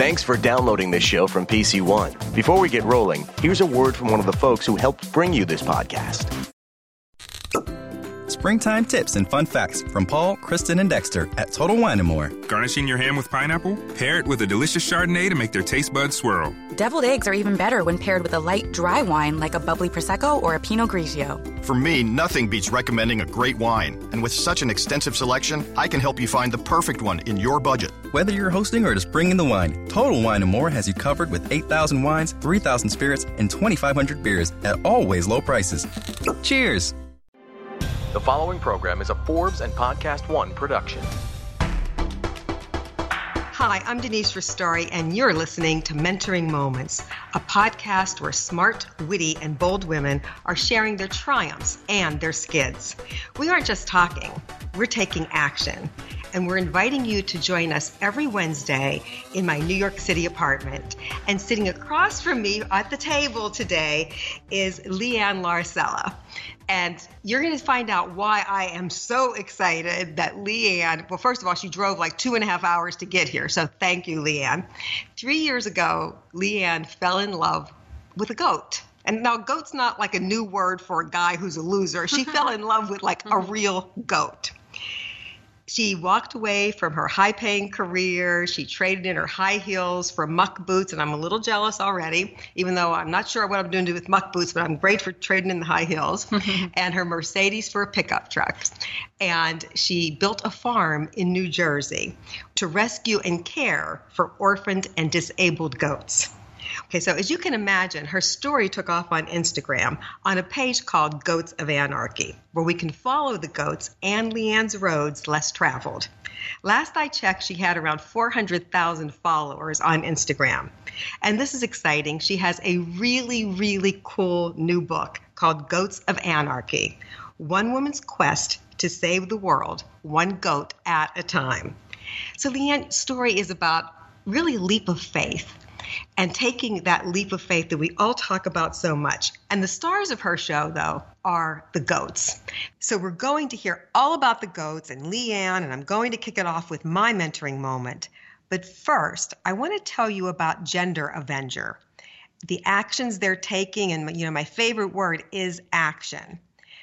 Thanks for downloading this show from PC One. Before we get rolling, here's a word from one of the folks who helped bring you this podcast. Springtime tips and fun facts from Paul, Kristen, and Dexter at Total Wine & More. Garnishing your ham with pineapple? Pair it with a delicious Chardonnay to make their taste buds swirl. Deviled eggs are even better when paired with a light, dry wine like a bubbly Prosecco or a Pinot Grigio. For me, nothing beats recommending a great wine. And with such an extensive selection, I can help you find the perfect one in your budget. Whether you're hosting or just bringing the wine, Total Wine & More has you covered with 8,000 wines, 3,000 spirits, and 2,500 beers at always low prices. Cheers! The following program is a Forbes and Podcast One production. Hi, I'm Denise Restauri, and you're listening to Mentoring Moments, a podcast where smart, witty, and bold women are sharing their triumphs and their skids. We aren't just talking, we're taking action. And we're inviting you to join us every Wednesday in my New York City apartment. And sitting across from me at the table today is Leanne Lauricella. And you're going to find out why I am so excited that Leanne, well, first of all, she drove like two and a half hours to get here. So thank you, Leanne. Three years ago, Leanne fell in love with a goat. And now, goat's not like a new word for a guy who's a loser. She fell in love with like a real goat. She walked away from her high paying career. She traded in her high heels for muck boots, and I'm a little jealous already, even though I'm not sure what I'm doing with muck boots, but I'm great for trading in the high heels, and her Mercedes for a pickup truck. And she built a farm in New Jersey to rescue and care for orphaned and disabled goats. Okay, so as you can imagine, her story took off on Instagram on a page called Goats of Anarchy, where we can follow the goats and Leanne's roads less traveled. Last I checked, she had around 400,000 followers on Instagram. And this is exciting. She has a really, really cool new book called Goats of Anarchy One Woman's Quest to Save the World, One Goat at a Time. So, Leanne's story is about really a leap of faith and taking that leap of faith that we all talk about so much. And the stars of her show, though, are the goats. So we're going to hear all about the goats and Leanne, and I'm going to kick it off with my mentoring moment. But first, I want to tell you about Gender Avenger. The actions they're taking, and you know, my favorite word is action.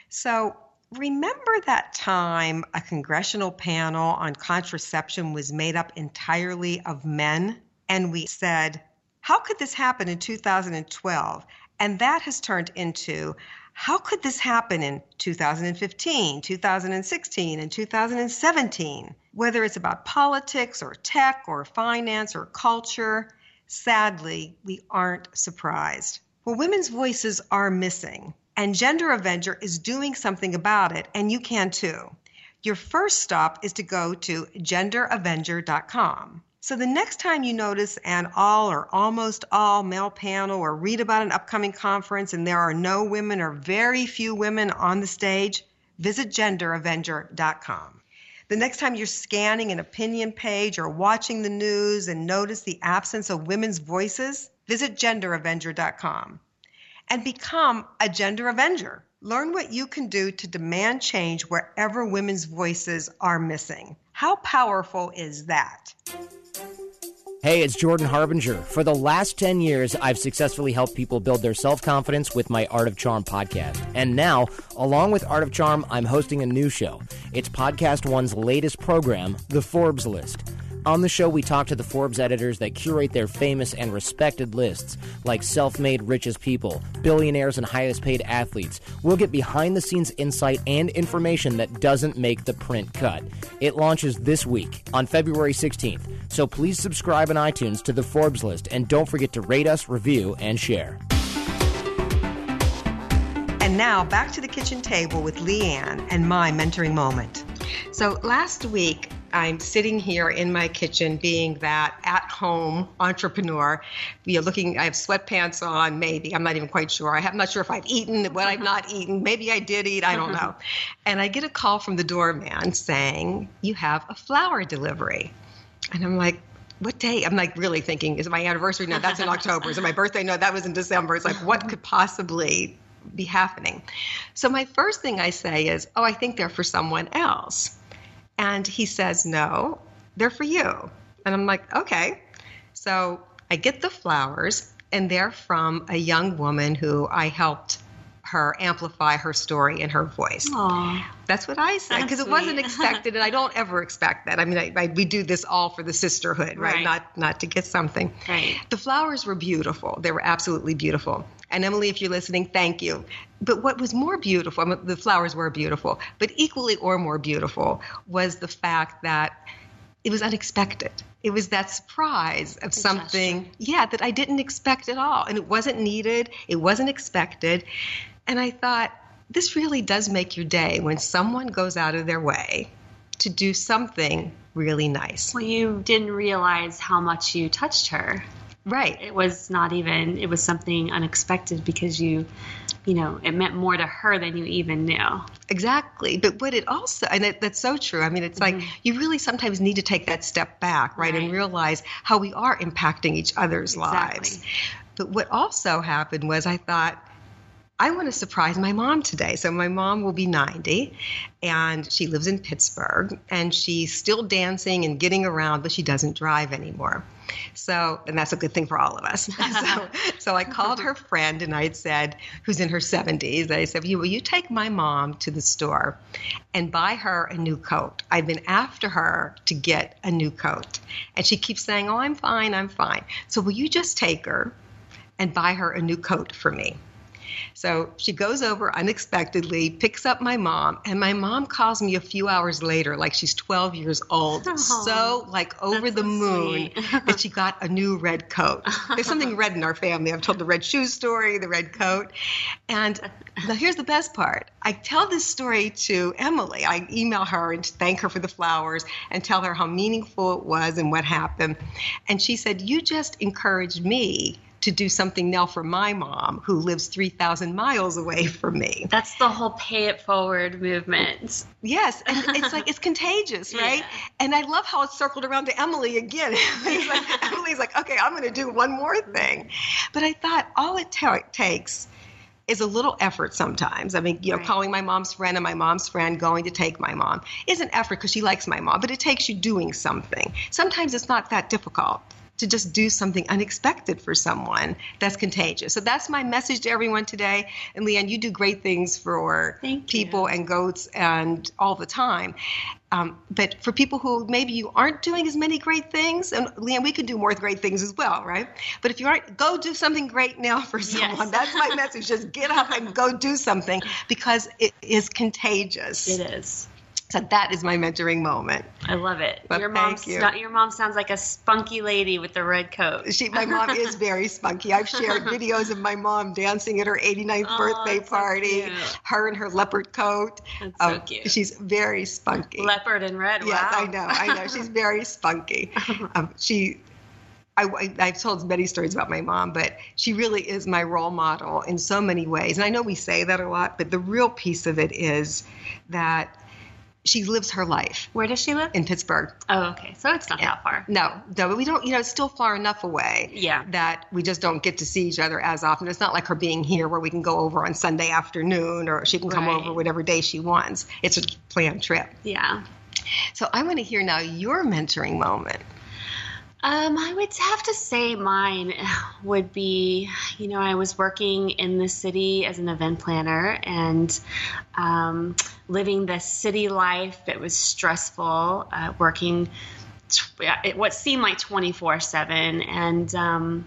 So remember that time a congressional panel on contraception was made up entirely of men? And we said, how could this happen in 2012? And that has turned into how could this happen in 2015, 2016, and 2017? Whether it's about politics or tech or finance or culture, sadly, we aren't surprised. Well, women's voices are missing, and Gender Avenger is doing something about it, and you can too. Your first stop is to go to genderavenger.com. So the next time you notice an all or almost all male panel or read about an upcoming conference and there are no women or very few women on the stage, visit genderavenger.com. The next time you're scanning an opinion page or watching the news and notice the absence of women's voices, visit genderavenger.com and become a gender avenger. Learn what you can do to demand change wherever women's voices are missing. How powerful is that? Hey, it's Jordan Harbinger. For the last 10 years, I've successfully helped people build their self confidence with my Art of Charm podcast. And now, along with Art of Charm, I'm hosting a new show. It's Podcast One's latest program, The Forbes List. On the show, we talk to the Forbes editors that curate their famous and respected lists, like self made richest people, billionaires, and highest paid athletes. We'll get behind the scenes insight and information that doesn't make the print cut. It launches this week on February 16th, so please subscribe on iTunes to the Forbes list and don't forget to rate us, review, and share. And now back to the kitchen table with Leanne and my mentoring moment. So last week, I'm sitting here in my kitchen being that at home entrepreneur. You know, looking, I have sweatpants on, maybe. I'm not even quite sure. I am not sure if I've eaten, what I've not eaten. Maybe I did eat, I don't know. Mm-hmm. And I get a call from the doorman saying, You have a flower delivery. And I'm like, what day? I'm like really thinking, is it my anniversary? No, that's in October. Is it my birthday? No, that was in December. It's like, what could possibly be happening? So my first thing I say is, oh, I think they're for someone else. And he says, no, they're for you. And I'm like, okay. So I get the flowers, and they're from a young woman who I helped her amplify her story in her voice. Aw. That's what I said because it wasn't expected, and I don't ever expect that. I mean, I, I, we do this all for the sisterhood, right? Right. Not not to get something. Right. The flowers were beautiful. They were absolutely beautiful. And Emily, if you're listening, thank you. But what was more beautiful, I mean, the flowers were beautiful, but equally or more beautiful was the fact that it was unexpected. It was that surprise of something, yeah, that I didn't expect at all. And it wasn't needed, it wasn't expected. And I thought, this really does make your day when someone goes out of their way to do something really nice. Well, you didn't realize how much you touched her. Right. It was not even, it was something unexpected because you, you know, it meant more to her than you even knew. Exactly. But what it also, and it, that's so true. I mean, it's like you really sometimes need to take that step back, right, and Mm-hmm. Realize how we are impacting each other's lives. Exactly. But what also happened was I thought, I want to surprise my mom today. So my mom will be 90 and she lives in Pittsburgh and she's still dancing and getting around, but she doesn't drive anymore. So, and that's a good thing for all of us. so, so I called her friend and I said, who's in her 70s, I said, Will you take my mom to the store and buy her a new coat? I've been after her to get a new coat. And she keeps saying, Oh, I'm fine, I'm fine. So will you just take her and buy her a new coat for me? So she goes over unexpectedly, picks up my mom, and my mom calls me a few hours later, like she's 12 years old, so like over the so moon that she got a new red coat. There's something red in our family. I've told the red shoes story, the red coat. And now here's the best part. I tell this story to Emily. I email her and thank her for the flowers and tell her how meaningful it was and what happened. And she said, You just encouraged me to do something now for my mom who lives 3,000 miles away from me. That's the whole pay it forward movement. Yes, and it's like it's contagious, right? Yeah. And I love how it circled around to Emily again. Like, Emily's like, okay, I'm going to do one more thing. But I thought all it ta- takes is a little effort sometimes. I mean, you know, Right. calling my mom's friend and my mom's friend going to take my mom is an effort because she likes my mom, but it takes you doing something. Sometimes it's not that difficult to just do something unexpected for someone that's contagious. So that's my message to everyone today. And Leanne, you do great things for Thank you. people and goats and all the time. Um, but for people who maybe you aren't doing as many great things, and Leanne, we can do more great things as well, right? But if you aren't, go do something great now for someone. That's my message. Just get up and go do something because it is contagious. It is. So that is my mentoring moment. I love it. Well, your mom, you. your mom sounds like a spunky lady with the red coat. She, my mom is very spunky. I've shared videos of my mom dancing at her 89th Oh, birthday that's so party, her in her leopard coat. That's Um, so cute. She's very spunky. Leopard and red. Yes, wow. I know, I know. She's very spunky. Um, she, I, I, have told many stories about my mom, but she really is my role model in so many ways. And I know we say that a lot, but the real piece of it is that she lives her life Where does she live? in Pittsburgh. oh, okay. So it's not that far. No, no, but we don't, you know, it's still far enough away Yeah. that we just don't get to see each other as often. It's not like her being here where we can go over on Sunday afternoon or she can come Right. over whatever day she wants. It's a planned trip. Yeah. So I want to hear now your mentoring moment. Um, I would have to say mine would be, you know, I was working in the city as an event planner and um, living the city life. It was stressful, uh, working tw- what seemed like 24 7. And um,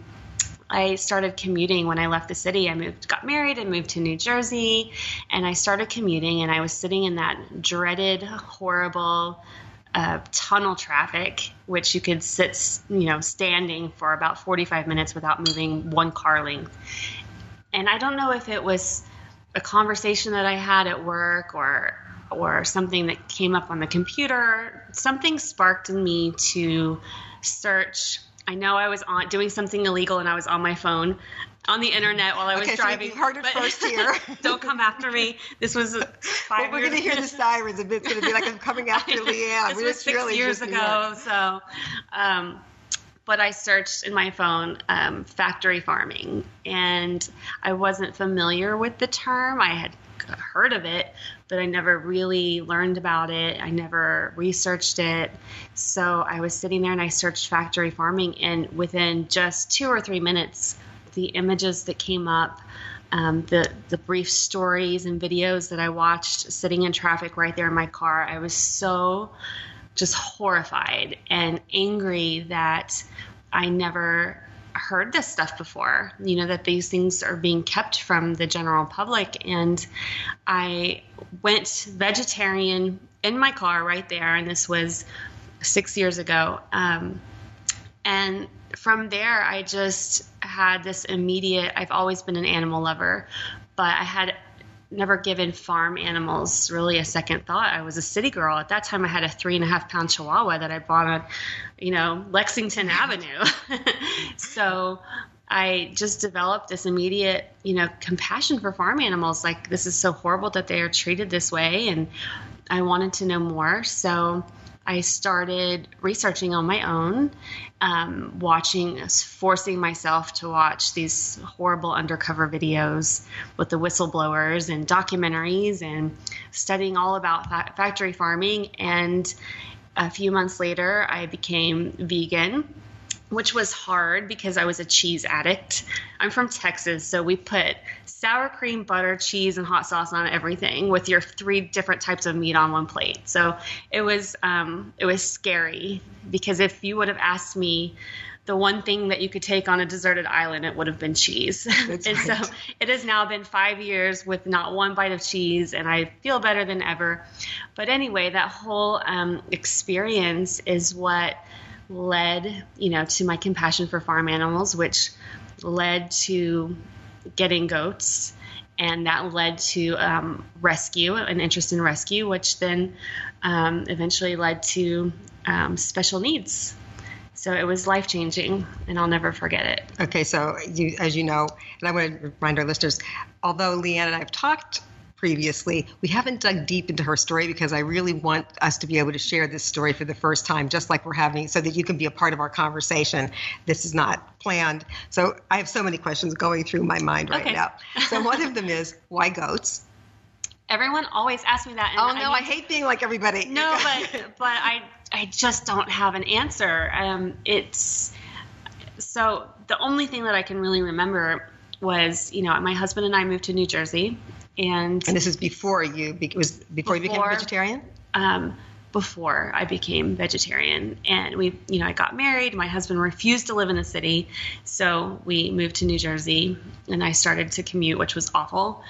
I started commuting when I left the city. I moved, got married, and moved to New Jersey, and I started commuting. And I was sitting in that dreaded, horrible uh, tunnel traffic, which you could sit, you know, standing for about 45 minutes without moving one car length. And I don't know if it was a conversation that I had at work or or something that came up on the computer. Something sparked in me to search. I know I was on doing something illegal and I was on my phone on the internet while I was Okay, driving. you've heard it first here. don't come after me. This was five Well, we're going to hear the sirens. and it's going to be like I'm coming after Leanne. this We're was six really years ago. So, um, but I searched in my phone um, factory farming, and I wasn't familiar with the term. I had heard of it, but I never really learned about it. I never researched it. So I was sitting there and I searched factory farming, and within just two or three minutes, the images that came up. Um, the the brief stories and videos that I watched sitting in traffic right there in my car, I was so just horrified and angry that I never heard this stuff before, you know, that these things are being kept from the general public. And I went vegetarian in my car right there, and this was six years ago. Um, and from there, I just had this immediate, I've always been an animal lover, but I had never given farm animals really a second thought. I was a city girl. At that time, I had a three and a half pound chihuahua that I bought on, you know, Lexington Avenue. so I just developed this immediate, you know, compassion for farm animals. Like, this is so horrible that they are treated this way. And I wanted to know more. So I started researching on my own, um, watching, forcing myself to watch these horrible undercover videos with the whistleblowers and documentaries and studying all about fa- factory farming. And a few months later, I became vegan which was hard because I was a cheese addict. I'm from Texas, so we put sour cream, butter, cheese, and hot sauce on everything with your three different types of meat on one plate. So it was um, it was scary because if you would have asked me the one thing that you could take on a deserted island, it would have been cheese. and right. so it has now been five years with not one bite of cheese, and I feel better than ever. But anyway, that whole um, experience is what led, you know, to my compassion for farm animals, which led to getting goats, and that led to um, rescue, an interest in rescue, which then um, eventually led to um, special needs. So it was life changing, and I'll never forget it. Okay, so you, as you know, and I want to remind our listeners, although Leanne and I have talked previously. We haven't dug deep into her story because I really want us to be able to share this story for the first time, just like we're having, so that you can be a part of our conversation. This is not planned. So I have so many questions going through my mind right okay. now. So one of them is why goats? Everyone always asks me that. oh no, I, I, hate being like everybody. No, but but I I just don't have an answer. Um, it's so the only thing that I can really remember was you know my husband and I moved to New Jersey and and this is before you be, was before, before you became a vegetarian. Um, before I became vegetarian, and we, you know, I got married. My husband refused to live in the city, so we moved to New Jersey, and I started to commute, which was awful.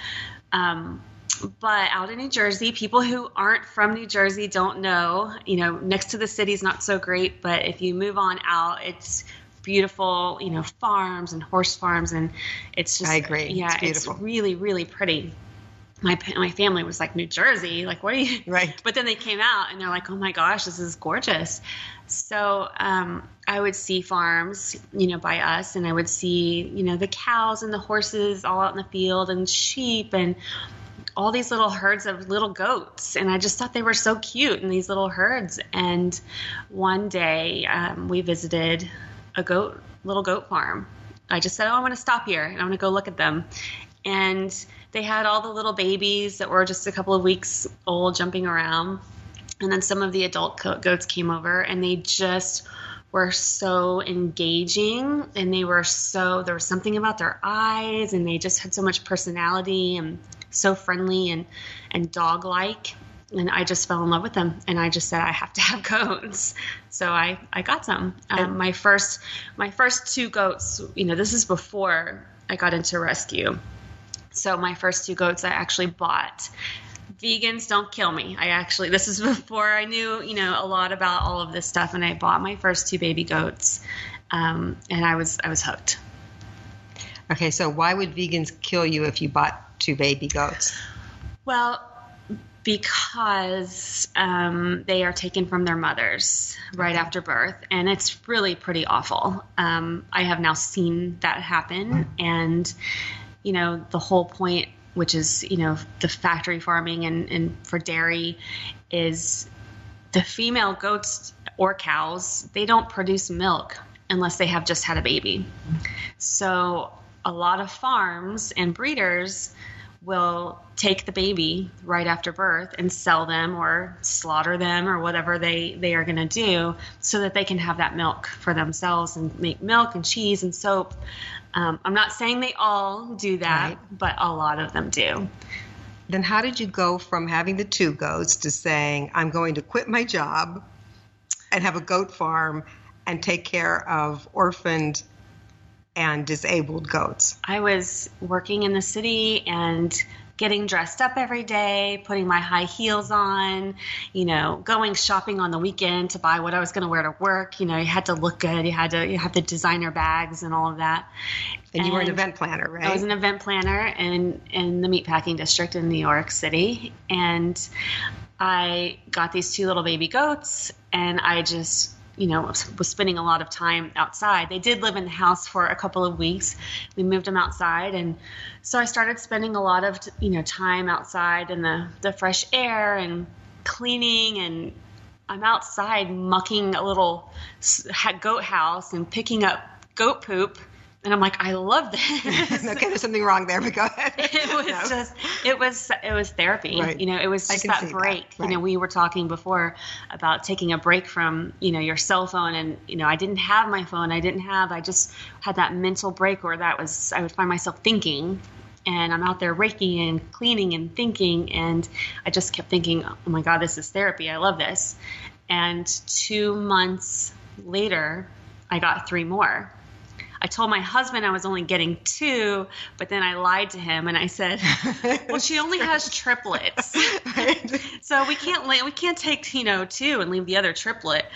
Um, but out in New Jersey, people who aren't from New Jersey don't know. You know, next to the city is not so great, but if you move on out, it's beautiful. You know, farms and horse farms, and it's just I agree. Yeah, it's, it's really, really pretty my my family was like New Jersey, like what are you? Right. But then they came out and they're like, oh my gosh, this is gorgeous. So um, I would see farms, you know, by us, and I would see, you know, the cows and the horses all out in the field, and sheep, and all these little herds of little goats, and I just thought they were so cute in these little herds. And one day um, we visited a goat, little goat farm. I just said, oh, I want to stop here and I want to go look at them, and they had all the little babies that were just a couple of weeks old jumping around. And then some of the adult goats came over and they just were so engaging and they were so there was something about their eyes and they just had so much personality and so friendly and and dog like and I just fell in love with them and I just said I have to have goats. So I I got some. Um, my first my first two goats you know this is before I got into rescue so my first two goats I actually bought. Vegans don't kill me. I actually this is before I knew you know a lot about all of this stuff, and I bought my first two baby goats, um, and I was I was hooked. Okay, so why would vegans kill you if you bought two baby goats? Well, because um, they are taken from their mothers right after birth, and it's really pretty awful. Um, I have now seen that happen, and you know, the whole point, which is, you know, the factory farming and, and for dairy, is the female goats or cows, they don't produce milk unless they have just had a baby. So a lot of farms and breeders will take the baby right after birth and sell them or slaughter them or whatever they, they are going to do so that they can have that milk for themselves and make milk and cheese and soap. Um, I'm not saying they all do that, right. but a lot of them do. Then, how did you go from having the two goats to saying, I'm going to quit my job and have a goat farm and take care of orphaned and disabled goats? I was working in the city and getting dressed up every day, putting my high heels on, you know, going shopping on the weekend to buy what I was going to wear to work. You know, you had to look good. You had to you have the designer bags and all of that. And, and you were an event planner, right? I was an event planner in in the meatpacking district in New York City, and I got these two little baby goats, and I just you know, was spending a lot of time outside. They did live in the house for a couple of weeks. We moved them outside, and so I started spending a lot of you know time outside in the the fresh air and cleaning and I'm outside mucking a little goat house and picking up goat poop and I'm like, I love this. okay, there's something wrong there, but go ahead. it was no. just, it was, it was therapy. Right. You know, it was just that break. That. Right. You know, we were talking before about taking a break from, you know, your cell phone, and you know, I didn't have my phone. I didn't have. I just had that mental break where that was. I would find myself thinking, and I'm out there raking and cleaning and thinking, and I just kept thinking, oh my God, this is therapy. I love this. And two months later, I got three more I told my husband I was only getting two, but then I lied to him and I said, "Well, she only has triplets, so we can't we can't take you know two and leave the other triplet."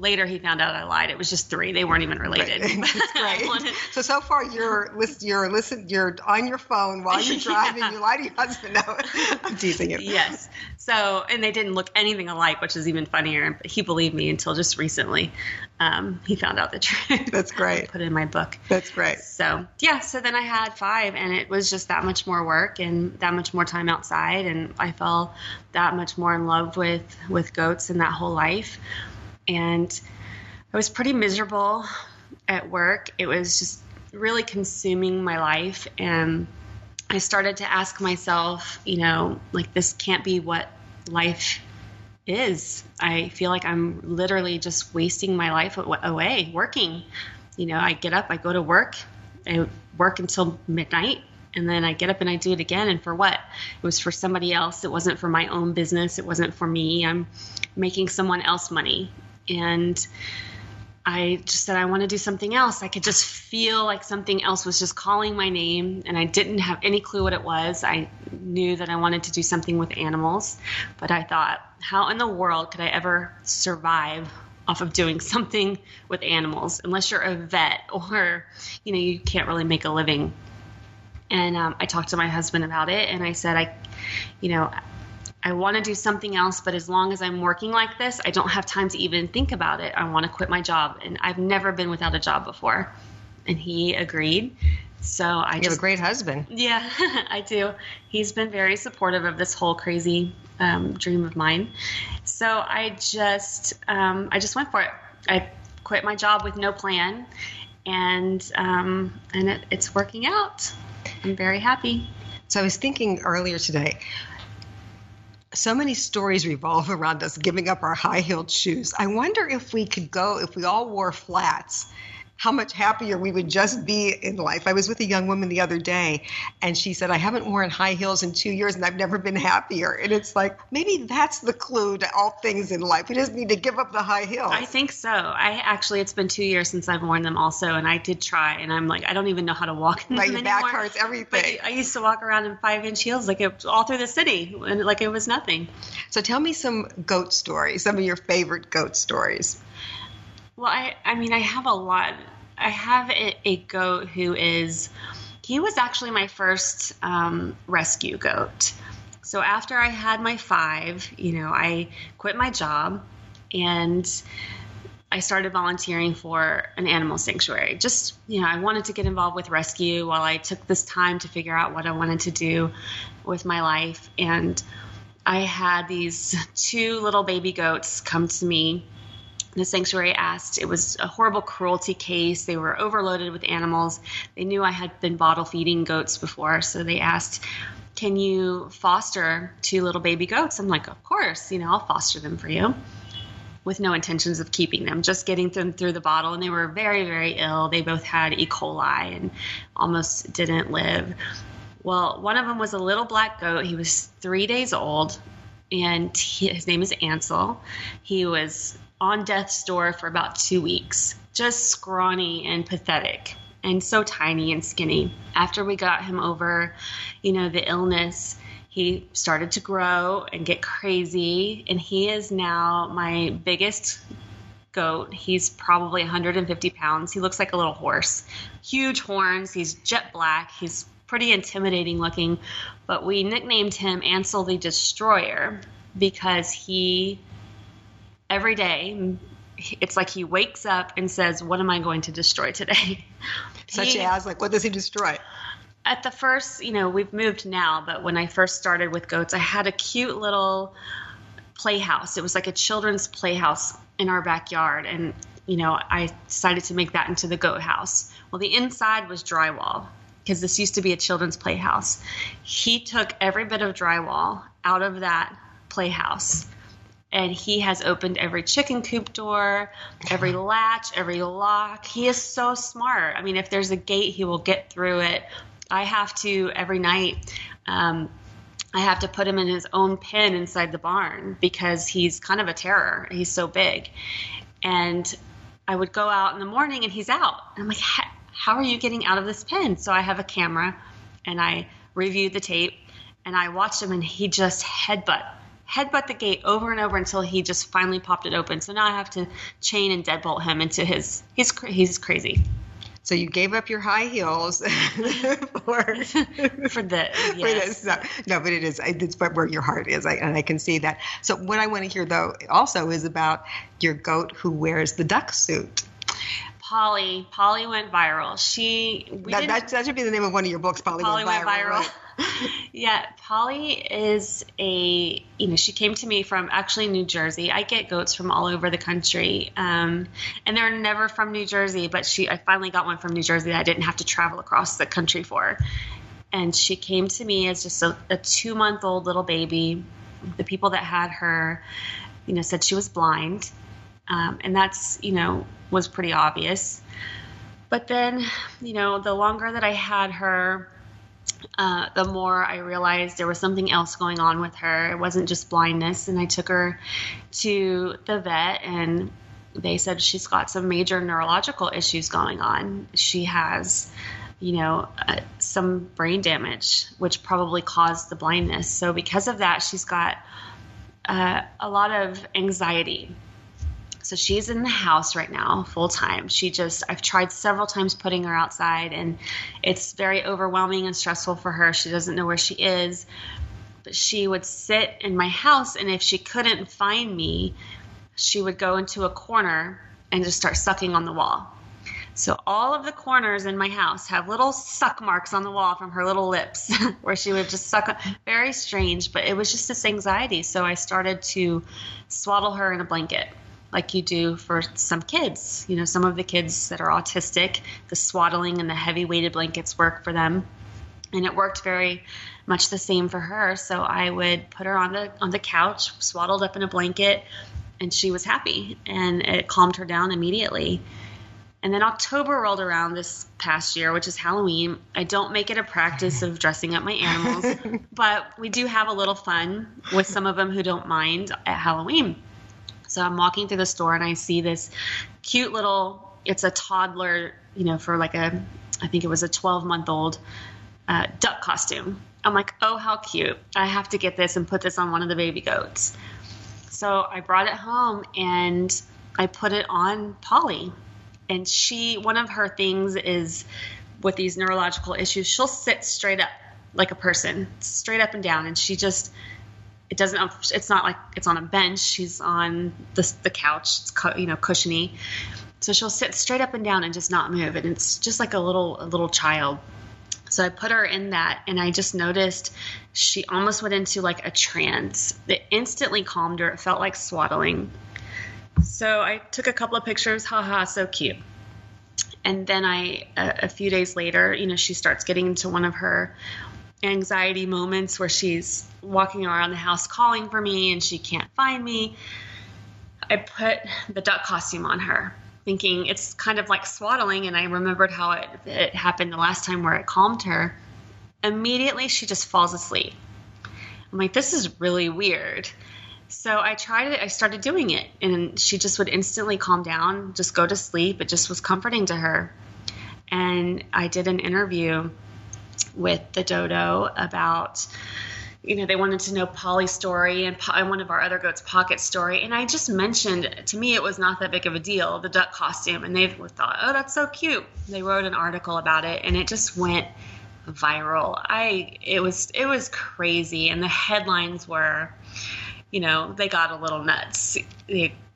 Later, he found out I lied. It was just three. They weren't even related. Right. Wanted... so so far, you're list you're listen you're on your phone while you're driving. yeah. You lie to your husband. No, I'm teasing you. Yes. So and they didn't look anything alike, which is even funnier. But he believed me until just recently. Um, he found out the truth. That's great. put it in my book. That's great. So yeah. So then I had five, and it was just that much more work and that much more time outside, and I fell that much more in love with with goats and that whole life and I was pretty miserable at work. It was just really consuming my life. And I started to ask myself, you know, like, this can't be what life is. I feel like I'm literally just wasting my life away working. You know, I get up, I go to work, I work until midnight, and then I get up and I do it again. And for what? It was for somebody else. It wasn't for my own business. It wasn't for me. I'm making someone else money and I just said I want to do something else. I could just feel like something else was just calling my name, and I didn't have any clue what it was. I knew that I wanted to do something with animals, but I thought, how in the world could I ever survive off of doing something with animals unless you're a vet or you know you can't really make a living? And um, I talked to my husband about it, and I said, I, you know, I want to do something else, but as long as I'm working like this, I don't have time to even think about it. I want to quit my job. And I've never been without a job before. And he agreed. So I you just. have a great husband. Yeah, I do. He's been very supportive of this whole crazy um, dream of mine. So I just, um, I just went for it. I quit my job with no plan, and um, and it, it's working out. I'm very happy. So I was thinking earlier today so many stories revolve around us giving up our high heeled shoes. I wonder if we could go, if we all wore flats, how much happier we would just be in life. I was with a young woman the other day, and she said, I haven't worn high heels in two years and I've never been happier. And it's like, maybe that's the clue to all things in life. We just need to give up the high heels. I think so. I actually, it's been two years since I've worn them also, and I did try, and I'm like, I don't even know how to walk in right, them your anymore. back hurts, everything. But I used to walk around in five inch heels like it, all through the city, and like it was nothing. So tell me some goat stories, some of your favorite goat stories. Well, I, I mean, I have a lot. I have a, a goat who is, he was actually my first um, rescue goat. So after I had my five, you know, I quit my job and I started volunteering for an animal sanctuary. Just, you know, I wanted to get involved with rescue while I took this time to figure out what I wanted to do with my life. And I had these two little baby goats come to me the sanctuary asked it was a horrible cruelty case they were overloaded with animals they knew i had been bottle feeding goats before so they asked can you foster two little baby goats? I'm like, Of course, you know, I'll foster them for you with no intentions of keeping them, just getting them through the bottle. And they were very, very ill. They both had E. coli and almost didn't live. Well, one of them was a little black goat. He was three days old, and he, his name is Ansel. He was on death's door for about two weeks, just scrawny and pathetic and so tiny and skinny. After we got him over, you know, the illness, he started to grow and get crazy. And he is now my biggest goat. He's probably 150 pounds. He looks like a little horse, huge horns. He's jet black. He's pretty intimidating looking. But we nicknamed him Ansel the Destroyer because he, every day, it's like he wakes up and says, What am I going to destroy today? Such he, as, like, what does he destroy? At the first, you know, we've moved now, but when I first started with goats, I had a cute little playhouse. It was like a children's playhouse in our backyard. And, you know, I decided to make that into the goat house. Well, the inside was drywall because this used to be a children's playhouse. He took every bit of drywall out of that playhouse and he has opened every chicken coop door, every latch, every lock. He is so smart. I mean, if there's a gate, he will get through it. I have to every night. Um, I have to put him in his own pen inside the barn because he's kind of a terror. He's so big, and I would go out in the morning and he's out. I'm like, how are you getting out of this pen? So I have a camera, and I review the tape, and I watch him, and he just headbutt headbutt the gate over and over until he just finally popped it open. So now I have to chain and deadbolt him into his. He's he's crazy. So you gave up your high heels for for the yes. for. No, no, but it is it's where your heart is, I, and I can see that. So what I want to hear though also is about your goat who wears the duck suit. Polly, Polly went viral. She that, that, that, should be the name of one of your books. Polly, Polly went viral. Went viral. Yeah, Polly is a you know she came to me from actually New Jersey. I get goats from all over the country, um, and they're never from New Jersey. But she, I finally got one from New Jersey that I didn't have to travel across the country for. And she came to me as just a, a two month old little baby. The people that had her, you know, said she was blind um, and that's, you know, was pretty obvious. But then, you know, the longer that I had her, uh, the more I realized there was something else going on with her. It wasn't just blindness. And I took her to the vet, and they said she's got some major neurological issues going on. She has, you know, uh, some brain damage, which probably caused the blindness. So, because of that, she's got uh, a lot of anxiety so she's in the house right now full time. She just, I've tried several times putting her outside, and it's very overwhelming and stressful for her. She doesn't know where she is. But she would sit in my house, and if she couldn't find me, she would go into a corner and just start sucking on the wall. So all of the corners in my house have little suck marks on the wall from her little lips where she would just suck. Very strange, but it was just this anxiety. So I started to swaddle her in a blanket like you do for some kids. You know, some of the kids that are autistic, the swaddling and the heavy weighted blankets work for them. And it worked very much the same for her. So I would put her on the on the couch, swaddled up in a blanket, and she was happy and it calmed her down immediately. And then October rolled around this past year, which is Halloween. I don't make it a practice of dressing up my animals, but we do have a little fun with some of them who don't mind at Halloween. So I'm walking through the store and I see this cute little, it's a toddler, you know, for like a, I think it was a 12 month old uh, duck costume. I'm like, oh, how cute. I have to get this and put this on one of the baby goats. So I brought it home and I put it on Polly. And she, one of her things is with these neurological issues, she'll sit straight up like a person, straight up and down. And she just, it doesn't it's not like it's on a bench. She's on the, the couch. It's you know cushiony. So she'll sit straight up and down and just not move. And it's just like a little a little child. So i put her in that and i just noticed she almost went into like a trance. It instantly calmed her. It felt like swaddling. So i took a couple of pictures. Haha so cute. And then i a, a few days later you know she starts getting into one of her anxiety moments where she's walking around the house calling for me and she can't find me, I put the duck costume on her, thinking it's kind of like swaddling. And I remembered how it, it happened the last time where it calmed her. Immediately, she just falls asleep. I'm like, this is really weird. So I tried it. I started doing it, and she just would instantly calm down, just go to sleep. It just was comforting to her. And I did an interview with the dodo about you know, they wanted to know Polly's story and, one of our other goats, pocket story. And I just mentioned, to me, it was not that big of a deal, the duck costume. And they thought, oh, that's so cute. They wrote an article about it and it just went viral. I, it was, it was crazy. And the headlines were, you know, they got a little nuts.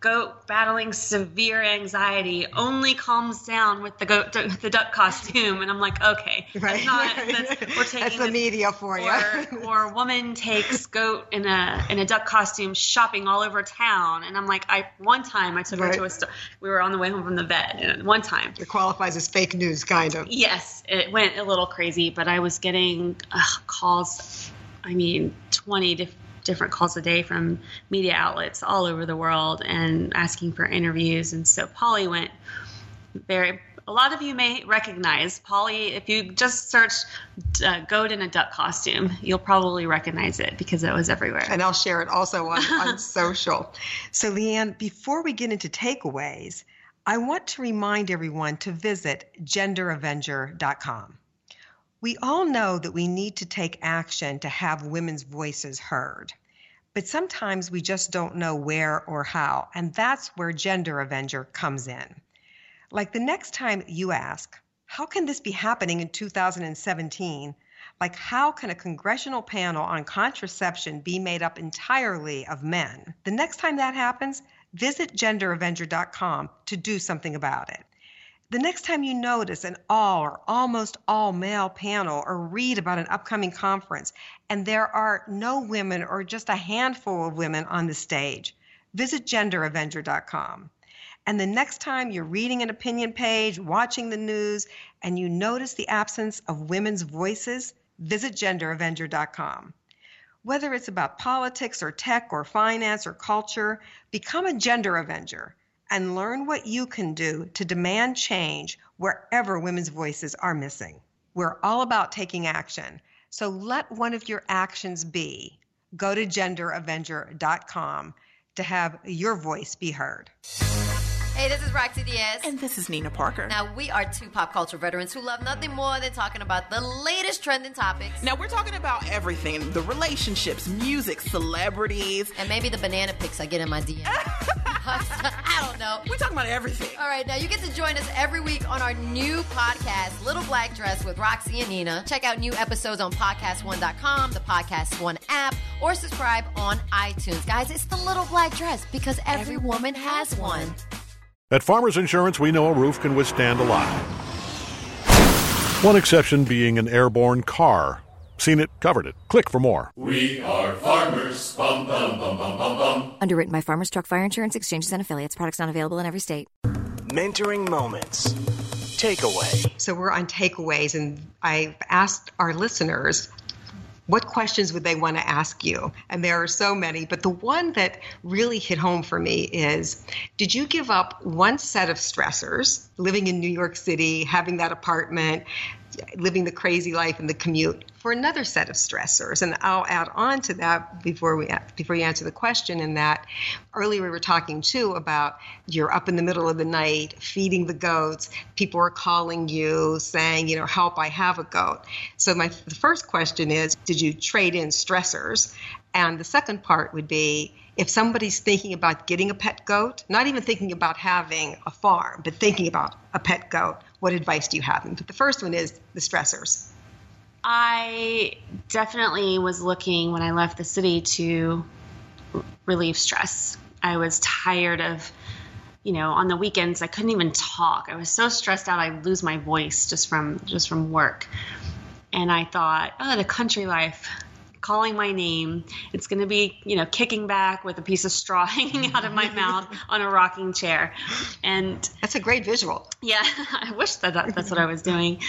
Goat battling severe anxiety only calms down with the goat, the duck costume, and I'm like, okay, right. Not, that's, we're taking that's the media for you. Or, or woman takes goat in a in a duck costume shopping all over town, and I'm like, I one time I took right. her to a store. We were on the way home from the vet, and one time it qualifies as fake news, kind of. Yes, it went a little crazy, but I was getting uh, calls. I mean, 20 to different calls a day from media outlets all over the world and asking for interviews. And so Polly went very. A lot of you may recognize Polly. If you just search uh, "goat in a duck costume," you'll probably recognize it because it was everywhere. And I'll share it also on, on social. So, Leanne, before we get into takeaways, I want to remind everyone to visit GenderAvenger.com. We all know that we need to take action to have women's voices heard. But sometimes we just don't know where or how, and that's where Gender Avenger comes in. Like the next time you ask, how can this be happening in 2017? Like, how can a congressional panel on contraception be made up entirely of men? The next time that happens, visit genderavenger.com to do something about it. The next time you notice an all or almost all male panel or read about an upcoming conference and there are no women or just a handful of women on the stage, visit genderavenger.com. And the next time you're reading an opinion page, watching the news, and you notice the absence of women's voices, visit genderavenger.com. Whether it's about politics or tech or finance or culture, become a gender avenger and learn what you can do to demand change wherever women's voices are missing. We're all about taking action. So let one of your actions be go to genderavenger.com to have your voice be heard. Hey, this is Roxy Diaz. And this is Nina Parker. Now, we are two pop culture veterans who love nothing more than talking about the latest trending topics. Now, we're talking about everything the relationships, music, celebrities. And maybe the banana pics I get in my DM. I don't know. We're talking about everything. All right, now you get to join us every week on our new podcast, Little Black Dress with Roxy and Nina. Check out new episodes on podcast1.com, the Podcast One app, or subscribe on iTunes. Guys, it's the Little Black Dress because every, every woman has one. At Farmers Insurance, we know a roof can withstand a lot. One exception being an airborne car. Seen it, covered it. Click for more. We are farmers. Bum, bum, bum, bum, bum, bum. Underwritten by Farmers Truck Fire Insurance Exchanges and Affiliates. Products not available in every state. Mentoring moments. Takeaway. So we're on takeaways, and I've asked our listeners what questions would they want to ask you? And there are so many, but the one that really hit home for me is Did you give up one set of stressors, living in New York City, having that apartment, living the crazy life and the commute for another set of stressors. And I'll add on to that before we before you answer the question. In that earlier we were talking too about you're up in the middle of the night feeding the goats. People are calling you saying, you know, help, I have a goat. So my the first question is, did you trade in stressors? And the second part would be if somebody's thinking about getting a pet goat, not even thinking about having a farm, but thinking about a pet goat, what advice do you have the first one is the stressors. I definitely was looking when I left the city to relieve stress. I was tired of, you know, on the weekends I couldn't even talk. I was so stressed out I'd lose my voice just from just from work. And I thought, oh, the country life calling my name. It's going to be, you know, kicking back with a piece of straw hanging out of my mouth on a rocking chair. And that's a great visual. Yeah, I wish that, that that's what I was doing.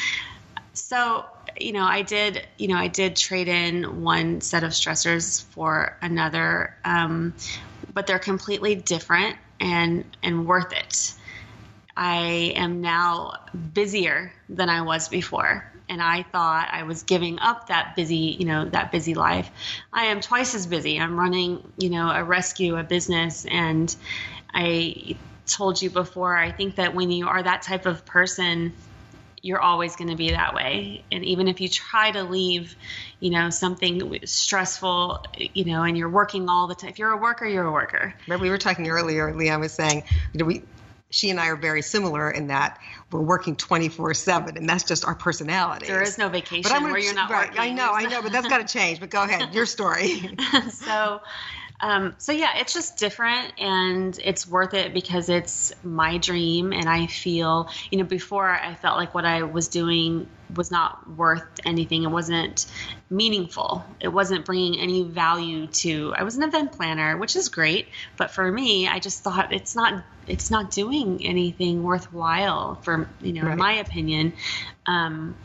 So, you know, I did, you know, I did trade in one set of stressors for another, um, but they're completely different and and worth it. I am now busier than I was before. And I thought I was giving up that busy, you know, that busy life. I am twice as busy. I'm running, you know, a rescue, a business, and I told you before, I think that when you are that type of person, you're always going to be that way. And even if you try to leave, you know, something stressful, you know, and you're working all the time, if you're a worker, you're a worker. Remember, we were talking earlier, Leanne was saying, you know, we, she and I are very similar in that we're working 24 7, and that's just our personality. There is no vacation where you're not right, working. I know, I know, but that's got to change. But go ahead, your story. so, um, so yeah, it's just different and it's worth it because it's my dream. And I feel, you know, before I felt like what I was doing was not worth anything. It wasn't meaningful. It wasn't bringing any value to, I was an event planner, which is great. But for me, I just thought it's not, it's not doing anything worthwhile for, you know, Right. in my opinion. Um,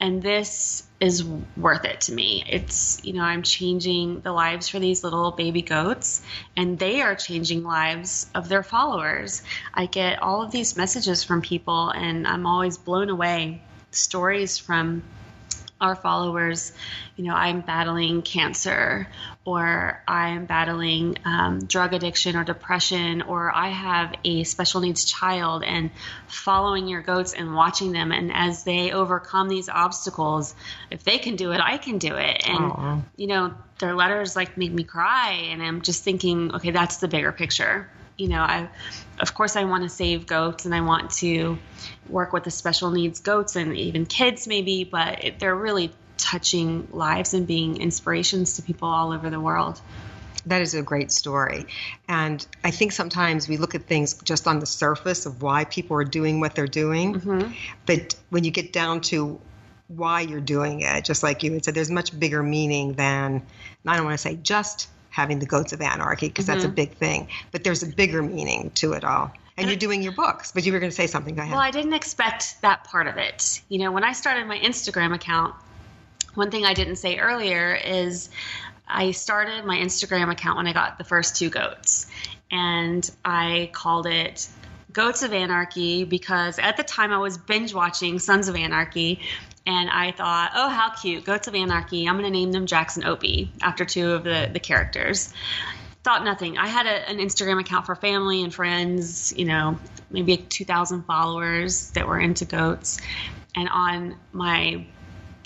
and this is worth it to me. It's, you know, I'm changing the lives for these little baby goats, and they are changing lives of their followers. I get all of these messages from people, and I'm always blown away. Stories from our followers, you know, I'm battling cancer, or I'm battling um, drug addiction or depression, or I have a special needs child, and following your goats and watching them, and as they overcome these obstacles, if they can do it, I can do it. And Aw. you know, their letters like make me cry, and I'm just thinking, okay, that's the bigger picture. You know, I, of course, I want to save goats, and I want to work with the special needs goats and even kids, maybe, but it, they're really touching lives and being inspirations to people all over the world. That is a great story. And I think sometimes we look at things just on the surface of why people are doing what they're doing. But when you get down to why you're doing it, just like you had said, there's much bigger meaning than, and I don't want to say just having the goats of anarchy, because that's a Mhm. big thing, but there's a bigger meaning to it all. And you're doing your books, but you were going to say something. Go ahead. Well, I didn't expect that part of it. You know, when I started my Instagram account, one thing I didn't say earlier is I started my Instagram account when I got the first two goats. And I called it Goats of Anarchy because at the time I was binge watching Sons of Anarchy. And I thought, oh, how cute, Goats of Anarchy. I'm going to name them Jax and Opie after two of the, the characters thought nothing. I had a, an Instagram account for family and friends, you know, maybe 2,000 followers that were into goats. And on my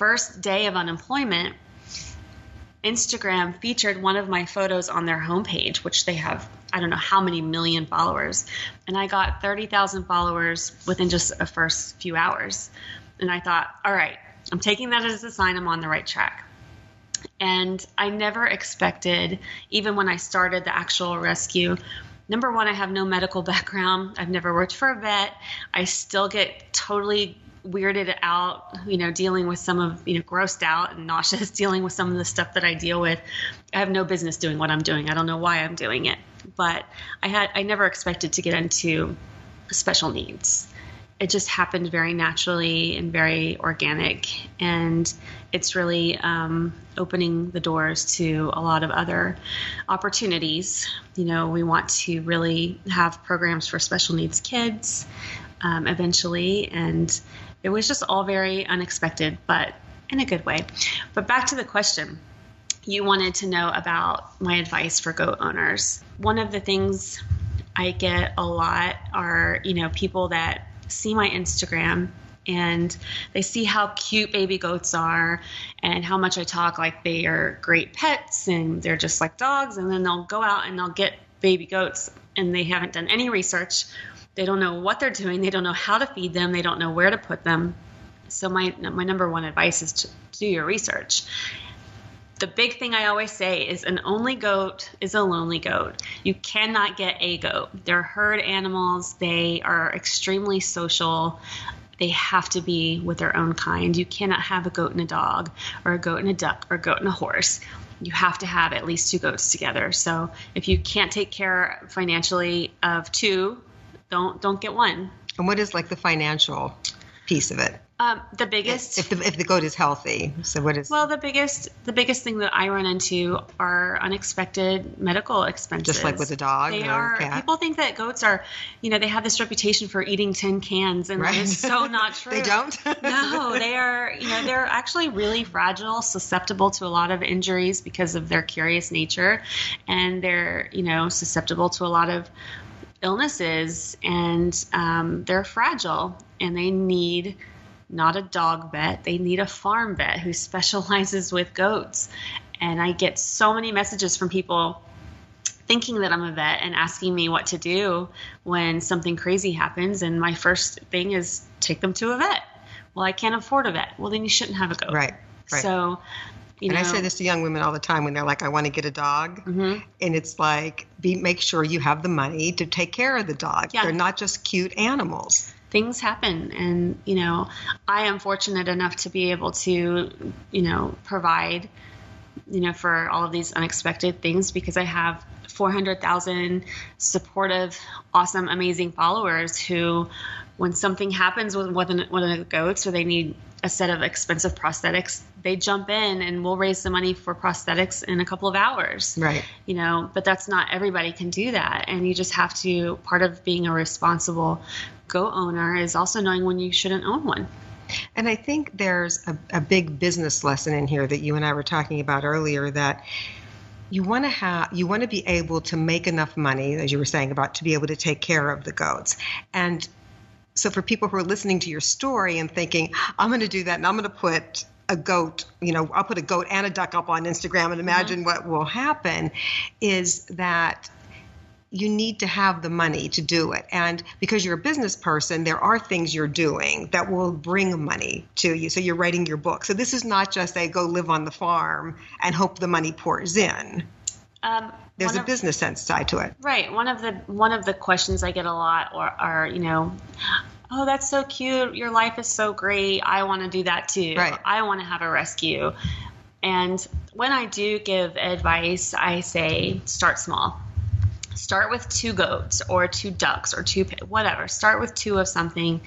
first day of unemployment, Instagram featured one of my photos on their homepage, which they have, I don't know how many million followers. And I got 30,000 followers within just a first few hours. And I thought, all right, I'm taking that as a sign I'm on the right track. And I never expected, even when I started the actual rescue, number one, I have no medical background. I've never worked for a vet. I still get totally weirded out, you know, dealing with some of, you know, grossed out and nauseous, dealing with some of the stuff that I deal with. I have no business doing what I'm doing. I don't know why I'm doing it. But I had, I never expected to get into special needs it just happened very naturally and very organic and it's really um, opening the doors to a lot of other opportunities you know we want to really have programs for special needs kids um, eventually and it was just all very unexpected but in a good way but back to the question you wanted to know about my advice for goat owners one of the things I get a lot are, you know, people that see my Instagram and they see how cute baby goats are and how much I talk like they are great pets and they're just like dogs. And then they'll go out and they'll get baby goats and they haven't done any research. They don't know what they're doing. They don't know how to feed them. They don't know where to put them. So my my number one advice is to do your research the big thing I always say is an only goat is a lonely goat. You cannot get a goat. They're herd animals. They are extremely social. They have to be with their own kind. You cannot have a goat and a dog, or a goat and a duck, or a goat and a horse. You have to have at least two goats together. So if you can't take care financially of two, don't don't get one. And what is like the financial piece of it? Um, the biggest, if the if the goat is healthy. So what is? Well, the biggest the biggest thing that I run into are unexpected medical expenses. Just like with a dog. They or are. People think that goats are, you know, they have this reputation for eating tin cans, and Right. that is so not true. They don't? no, they are. You know, they're actually really fragile, susceptible to a lot of injuries because of their curious nature, and they're you know susceptible to a lot of illnesses, and um, they're fragile, and they need not a dog vet. They need a farm vet who specializes with goats. And I get so many messages from people thinking that I'm a vet and asking me what to do when something crazy happens. And my first thing is take them to a vet. Well, I can't afford a vet. Well, then you shouldn't have a goat. Right. right. So, you and know, I say this to young women all the time when they're like, "I want to get a dog," Mm-hmm. and it's like, be make sure you have the money to take care of the dog. Yeah. They're not just cute animals. things happen and you know i am fortunate enough to be able to you know provide you know for all of these unexpected things because i have 400,000 supportive awesome amazing followers who when something happens with one of the goats or they need a set of expensive prosthetics they jump in and we'll raise the money for prosthetics in a couple of hours. Right. you know but that's not everybody can do that. And you just have to part of being a responsible goat owner is also knowing when you shouldn't own one. And I think there's a, a big business lesson in here that you and I were talking about earlier that you want to have you want to be able to make enough money as you were saying about to be able to take care of the goats. And so for people who are listening to your story and thinking i'm going to do that and i'm going to put a goat you know i'll put a goat and a duck up on instagram and imagine mm-hmm. what will happen is that you need to have the money to do it. And because you're a business person, there are things you're doing that will bring money to you. So you're writing your book. So this is not just a go live on the farm and hope the money pours in. Um, There's a of- business sense tied to it. Right. One of the one of the questions I get a lot are, are you know, oh that's so cute. Your life is so great. I want to do that too. Right. I want to have a rescue. And when I do give advice, I say start small. Start with two goats or two ducks or two whatever. Start with two of something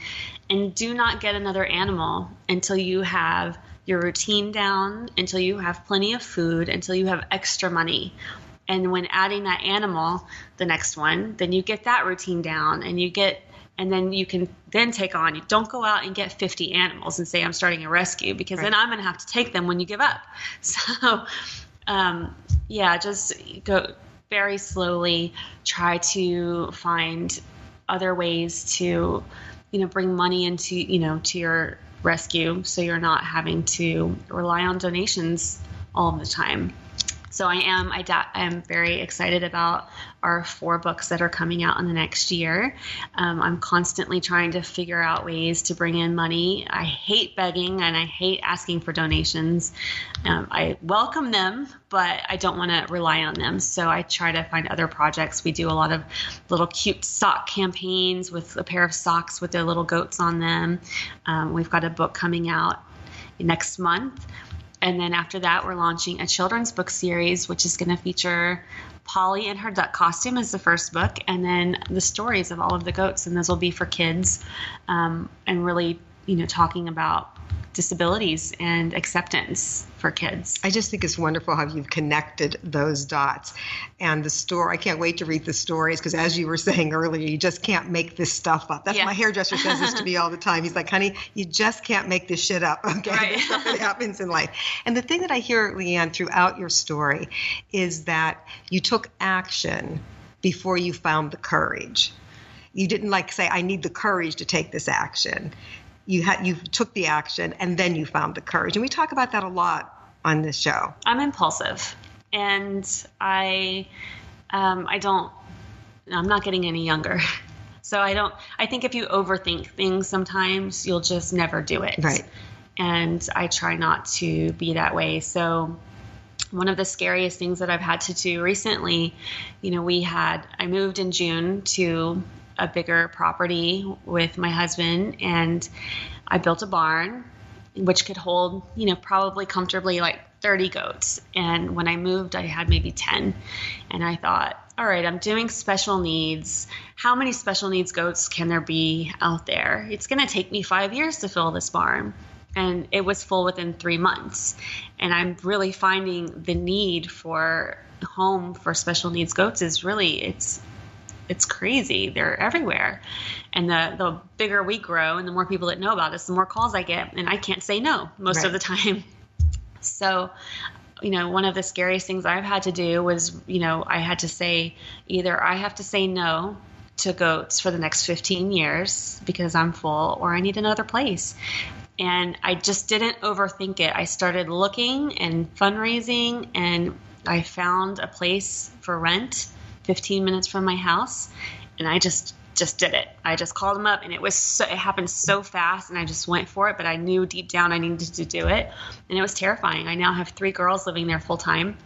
and do not get another animal until you have your routine down, until you have plenty of food, until you have extra money. And when adding that animal, the next one, then you get that routine down and you get and then you can then take on you don't go out and get 50 animals and say i'm starting a rescue because then i'm going to have to take them when you give up. So um, yeah just go very slowly try to find other ways to you know bring money into you know to your rescue so you're not having to rely on donations all the time so I am I, da- I am very excited about our four books that are coming out in the next year. Um, I'm constantly trying to figure out ways to bring in money. I hate begging and I hate asking for donations. Um, I welcome them, but I don't want to rely on them. So I try to find other projects. We do a lot of little cute sock campaigns with a pair of socks with their little goats on them. Um, we've got a book coming out next month. And then after that, we're launching a children's book series, which is going to feature Polly in her duck costume as the first book, and then the stories of all of the goats. And those will be for kids um, and really, you know, talking about disabilities and acceptance for kids. I just think it's wonderful how you've connected those dots. And the story, I can't wait to read the stories because, as you were saying earlier, you just can't make this stuff up. That's Yeah. my hairdresser says this to me all the time. He's like, honey, you just can't make this shit up. Okay. Right. This stuff that happens in life. And the thing that I hear, Leanne, throughout your story is that you took action before you found the courage. You didn't like say, I need the courage to take this action. You had you took the action and then you found the courage. And we talk about that a lot on this show. I'm impulsive, and I, um, I don't. I'm not getting any younger, so I don't. I think if you overthink things, sometimes you'll just never do it. Right. And I try not to be that way. So. One of the scariest things that I've had to do recently, you know, we had, I moved in June to a bigger property with my husband, and I built a barn which could hold, you know, probably comfortably like 30 goats. And when I moved, I had maybe 10. And I thought, all right, I'm doing special needs. How many special needs goats can there be out there? It's going to take me five years to fill this barn. And it was full within three months. And I'm really finding the need for home for special needs goats is really, it's, it's crazy. They're everywhere. And the, the bigger we grow and the more people that know about us, the more calls I get. And I can't say no most Right. of the time. So, you know, one of the scariest things I've had to do was, you know, I had to say either I have to say no to goats for the next 15 years because I'm full, or I need another place. And I just didn't overthink it. I started looking and fundraising, and I found a place for rent 15 minutes from my house, and I just just did it. I just called them up, and it was so, it happened so fast, and I just went for it. But I knew deep down I needed to do it, and it was terrifying. I now have three girls living there full time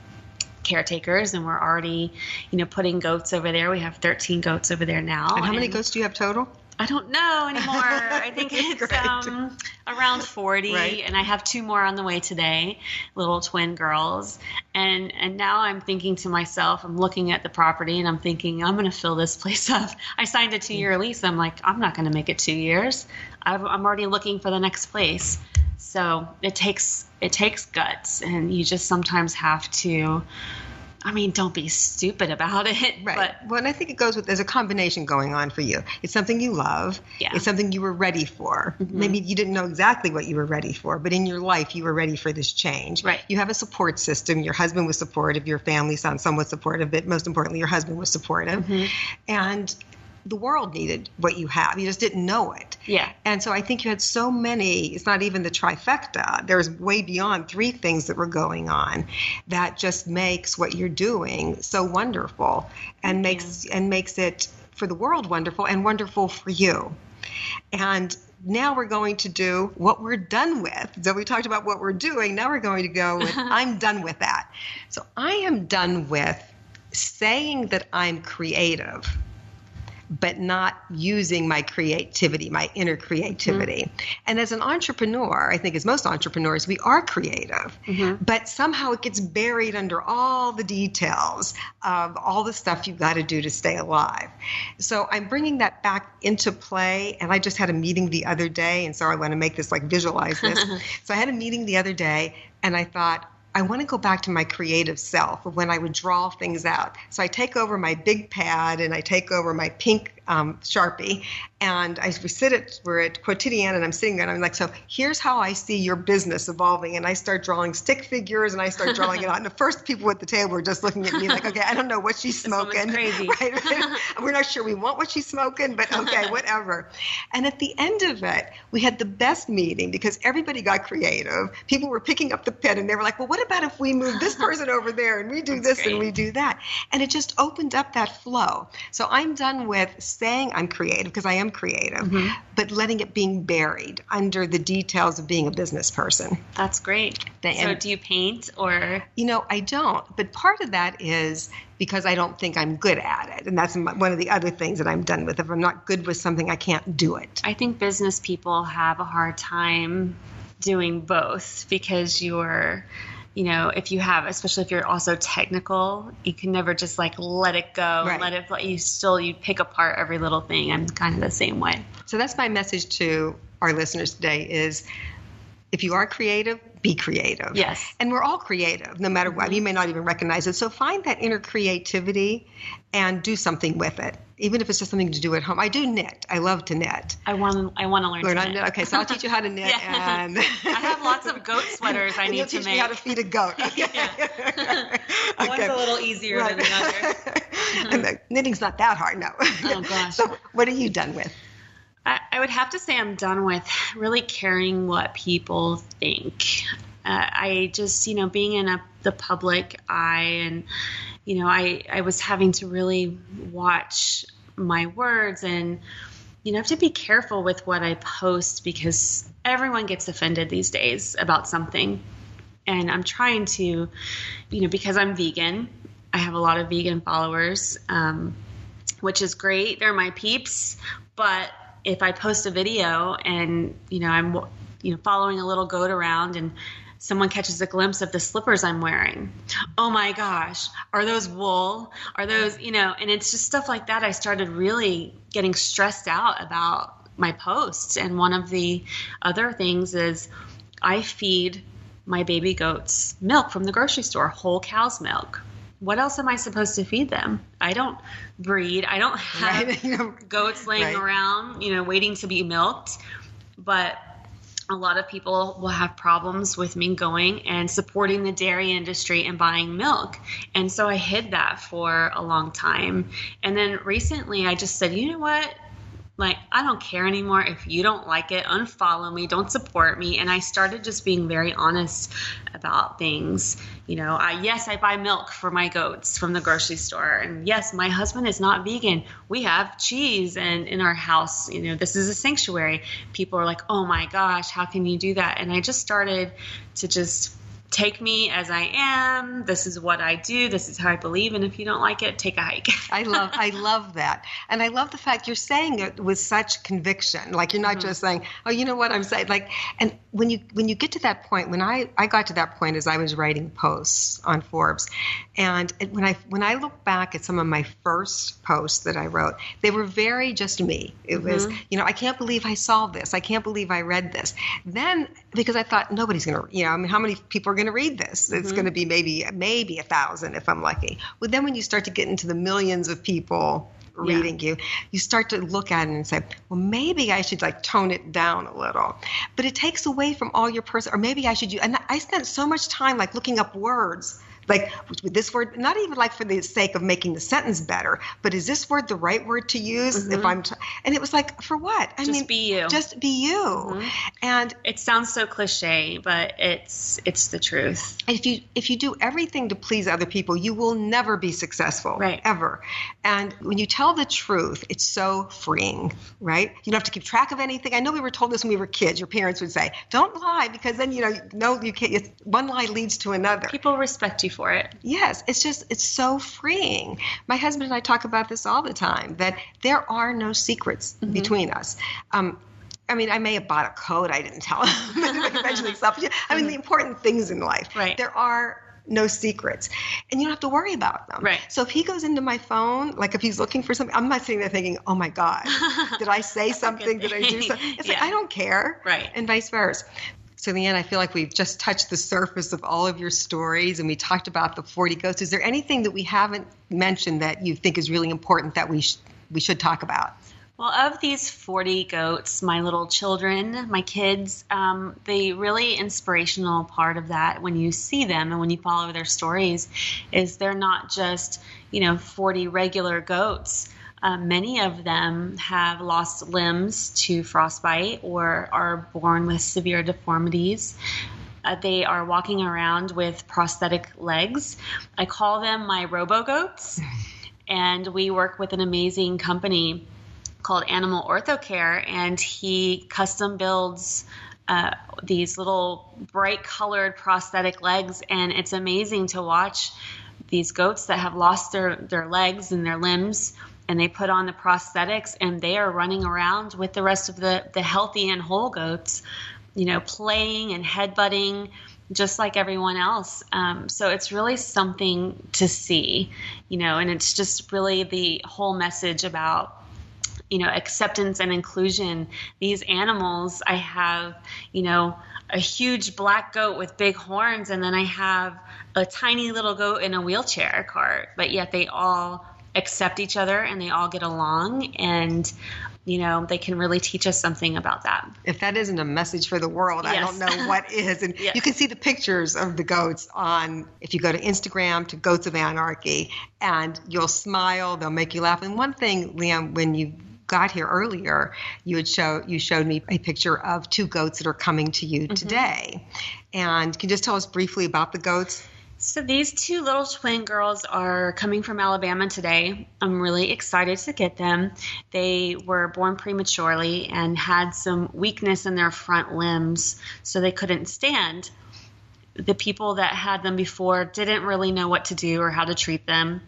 caretakers and we're already you know putting goats over there we have 13 goats over there now And how many goats do you have total? I don't know anymore. I think it's um, around 40, Right. and I have two more on the way today, little twin girls. And and now I'm thinking to myself, I'm looking at the property, and I'm thinking I'm going to fill this place up. I signed a two year lease. I'm like, I'm not going to make it two years. I've, I'm already looking for the next place. So it takes it takes guts, and you just sometimes have to. I mean, don't be stupid about it. Right. But well, and I think it goes with there's a combination going on for you. It's something you love. Yeah. It's something you were ready for. Mm-hmm. Maybe you didn't know exactly what you were ready for, but in your life you were ready for this change. Right. You have a support system. Your husband was supportive. Your family sounds somewhat supportive, but most importantly, your husband was supportive. Mm-hmm. And the world needed what you have. You just didn't know it. Yeah. And so I think you had so many, it's not even the trifecta. There's way beyond three things that were going on that just makes what you're doing so wonderful and makes and makes it for the world wonderful and wonderful for you. And now we're going to do what we're done with. So we talked about what we're doing. Now we're going to go with I'm done with that. So I am done with saying that I'm creative but not using my creativity, my inner creativity. Mm-hmm. And as an entrepreneur, I think as most entrepreneurs, we are creative, mm-hmm. but somehow it gets buried under all the details of all the stuff you've got to do to stay alive. So I'm bringing that back into play. And I just had a meeting the other day, and so I want to make this like visualize this. so I had a meeting the other day, and I thought, I want to go back to my creative self when I would draw things out. So I take over my big pad and I take over my pink um, Sharpie, and I we sit at we're at Quotidian, and I'm sitting there, and I'm like, so here's how I see your business evolving, and I start drawing stick figures, and I start drawing it out. And the first people at the table are just looking at me like, okay, I don't know what she's smoking. crazy. right, right. We're not sure we want what she's smoking, but okay, whatever. And at the end of it, we had the best meeting because everybody got creative. People were picking up the pen and they were like, well, what about if we move this person over there and we do this and we do that? And it just opened up that flow. So I'm done with saying I'm creative because I am creative, mm-hmm. but letting it being buried under the details of being a business person. That's great. So, and- do you paint or? You know, I don't. But part of that is because I don't think I'm good at it. And that's one of the other things that I'm done with. If I'm not good with something, I can't do it. I think business people have a hard time doing both because you're, you know, if you have, especially if you're also technical, you can never just like let it go, Right. let it. You still you pick apart every little thing. I'm kind of the same way. So that's my message to our listeners today is if you are creative, be creative. Yes. And we're all creative, no matter what. Mm-hmm. You may not even recognize it. So find that inner creativity and do something with it, even if it's just something to do at home. I do knit. I love to knit. I want I want to learn. Learn to to knit. Okay, so I'll teach you how to knit. Yeah. And I have lots of goat sweaters I and need you'll to teach make. me how to feed a goat. Okay. One's Okay. a little easier than the other. and the knitting's not that hard, no. Oh gosh. so what are you done with? I, I would have to say I'm done with really caring what people think. Uh, I just, you know, being in a, the public eye, and you know, I I was having to really watch my words, and you know, have to be careful with what I post because everyone gets offended these days about something, and I'm trying to, you know, because I'm vegan, I have a lot of vegan followers. Um, which is great. They're my peeps. But if I post a video and you know I'm you know following a little goat around and someone catches a glimpse of the slippers I'm wearing. Oh my gosh, are those wool? Are those, you know, and it's just stuff like that. I started really getting stressed out about my posts. And one of the other things is I feed my baby goats milk from the grocery store, whole cow's milk. What else am I supposed to feed them? I don't breed. I don't have Right, goats laying right. around, you know, waiting to be milked. But a lot of people will have problems with me going and supporting the dairy industry and buying milk. And so I hid that for a long time. And then recently I just said, you know what? Like, I don't care anymore. If you don't like it, unfollow me, don't support me. And I started just being very honest about things. You know, I, yes, I buy milk for my goats from the grocery store. And yes, my husband is not vegan. We have cheese and in our house, you know, this is a sanctuary. People are like, oh my gosh, how can you do that? And I just started to just take me as I am. This is what I do. This is how I believe. And if you don't like it, take a hike. I love I love that. And I love the fact you're saying it with such conviction. Like you're not Mm-hmm. just saying, "Oh, you know what I'm saying." Like and when you when you get to that point, when I I got to that point as I was writing posts on Forbes. And it- when I when I look back at some of my first posts that I wrote, they were very just me. It was, Mhm. you know, I can't believe I saw this. I can't believe I read this. Then because I thought nobody's going to, you know, I mean how many people are going to read this? It's Mhm. going to be maybe maybe a thousand if I'm lucky. Well, then when you start to get into the millions of people Yeah. reading you, you start to look at it and say, well, maybe I should like tone it down a little. But it takes away from all your person, or maybe I should use. And I spent so much time like looking up words. Like with this word, not even like for the sake of making the sentence better, but is this word the right word to use? If Mhm. I'm, t- and it was like, for what? I Just mean, be you. Just be you. Mhm. And it sounds so cliche, but it's it's the truth. if you if you do everything to please other people, you will never be successful, Right. Ever. And when you tell the truth, it's so freeing, right? You don't have to keep track of anything. I know we were told this when we were kids. Your parents would say, "Don't lie," because then you know, no, you can't. One lie leads to another. People respect you for it. Yes, it's just it's so freeing. My husband and I talk about this all the time that there are no secrets Mm-hmm. between us. Um, I mean, I may have bought a coat I didn't tell him. Eventually, stuff. I mean, the important things in life. Right. There are no secrets, and you don't have to worry about them. Right. So if he goes into my phone, like if he's looking for something, I'm not sitting there thinking, "Oh my God, did I say something? Did I do something?" It's like I don't care. Right. And vice versa. So, Leanne, I feel like we've just touched the surface of all of your stories, and we talked about the 40 goats. Is there anything that we haven't mentioned that you think is really important that we sh- we should talk about? Well, of these 40 goats, my little children, my kids, um, the really inspirational part of that when you see them and when you follow their stories is they're not just, you know, 40 regular goats. Uh, many of them have lost limbs to frostbite or are born with severe deformities. Uh, they are walking around with prosthetic legs. I call them my robo goats, and we work with an amazing company called Animal Orthocare, and he custom builds uh, these little bright colored prosthetic legs, and it's amazing to watch these goats that have lost their, their legs and their limbs. And they put on the prosthetics, and they are running around with the rest of the, the healthy and whole goats, you know, playing and headbutting just like everyone else. Um, so it's really something to see, you know, and it's just really the whole message about you know acceptance and inclusion these animals i have you know a huge black goat with big horns and then i have a tiny little goat in a wheelchair cart but yet they all accept each other and they all get along and you know they can really teach us something about that If that isn't a message for the world, I don't know what is. And Yes. you can see the pictures of the goats on, if you go to Instagram to Goats of Anarchy, and you'll smile, they'll make you laugh. And one thing, Leanne, when you got here earlier, you had show you showed me a picture of two goats that are coming to you mm-hmm. today. And can you just tell us briefly about the goats? So these two little twin girls are coming from Alabama today. I'm really excited to get them. They were born prematurely and had some weakness in their front limbs, so they couldn't stand. The people that had them before didn't really know what to do or how to treat them.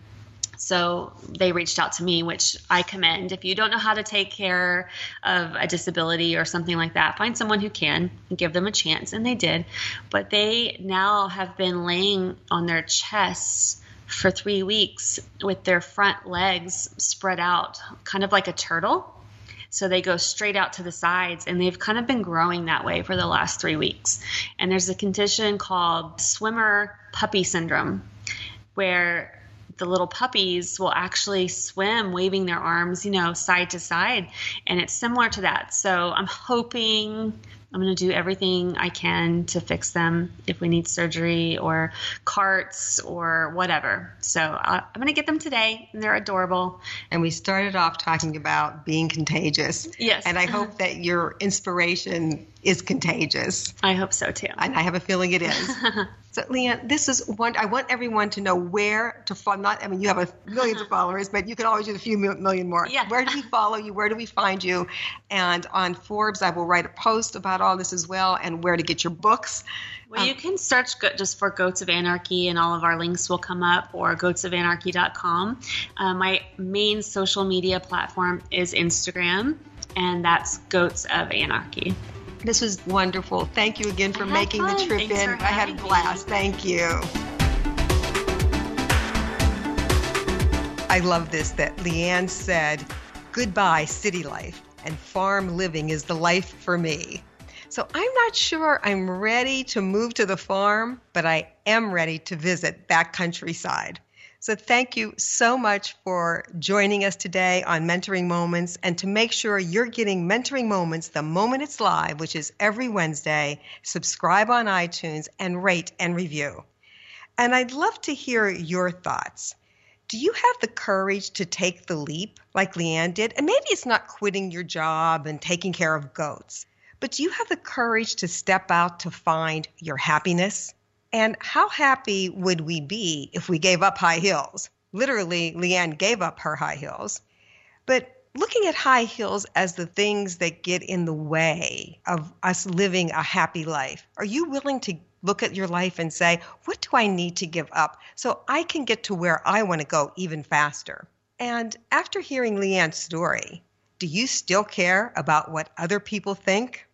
So they reached out to me, which I commend. If you don't know how to take care of a disability or something like that, find someone who can and give them a chance. And they did. But they now have been laying on their chests for three weeks with their front legs spread out, kind of like a turtle. So they go straight out to the sides, and they've kind of been growing that way for the last three weeks. And there's a condition called swimmer puppy syndrome, where the little puppies will actually swim waving their arms, you know, side to side. And it's similar to that. So I'm hoping I'm going to do everything I can to fix them if we need surgery or carts or whatever. So I'm going to get them today, and they're adorable. And we started off talking about being contagious. Yes. And I hope that your inspiration is contagious. I hope so too. And I have a feeling it is. so, Leanne, this is one. I want everyone to know where to follow. Not, I mean, you have a millions of followers, but you can always use a few million more. Yeah. Where do we follow you? Where do we find you? And on Forbes, I will write a post about all this as well, and where to get your books. Well, you can search go- just for Goats of Anarchy, and all of our links will come up, or goatsofanarchy.com. Uh, my main social media platform is Instagram, and that's Goats of Anarchy. This was wonderful. Thank you again for making fun. the trip Thanks in. I had a having me. blast. Thank you. I love this that Leanne said, Goodbye, city life, and farm living is the life for me. So I'm not sure I'm ready to move to the farm, but I am ready to visit that countryside. So thank you so much for joining us today on Mentoring Moments. And to make sure you're getting Mentoring Moments the moment it's live, which is every Wednesday, subscribe on iTunes and rate and review. And I'd love to hear your thoughts. Do you have the courage to take the leap like Leanne did? And maybe it's not quitting your job and taking care of goats, but do you have the courage to step out to find your happiness? And how happy would we be if we gave up high heels? Literally, Leanne gave up her high heels. But looking at high heels as the things that get in the way of us living a happy life, are you willing to look at your life and say, what do I need to give up so I can get to where I want to go even faster? And after hearing Leanne's story, do you still care about what other people think?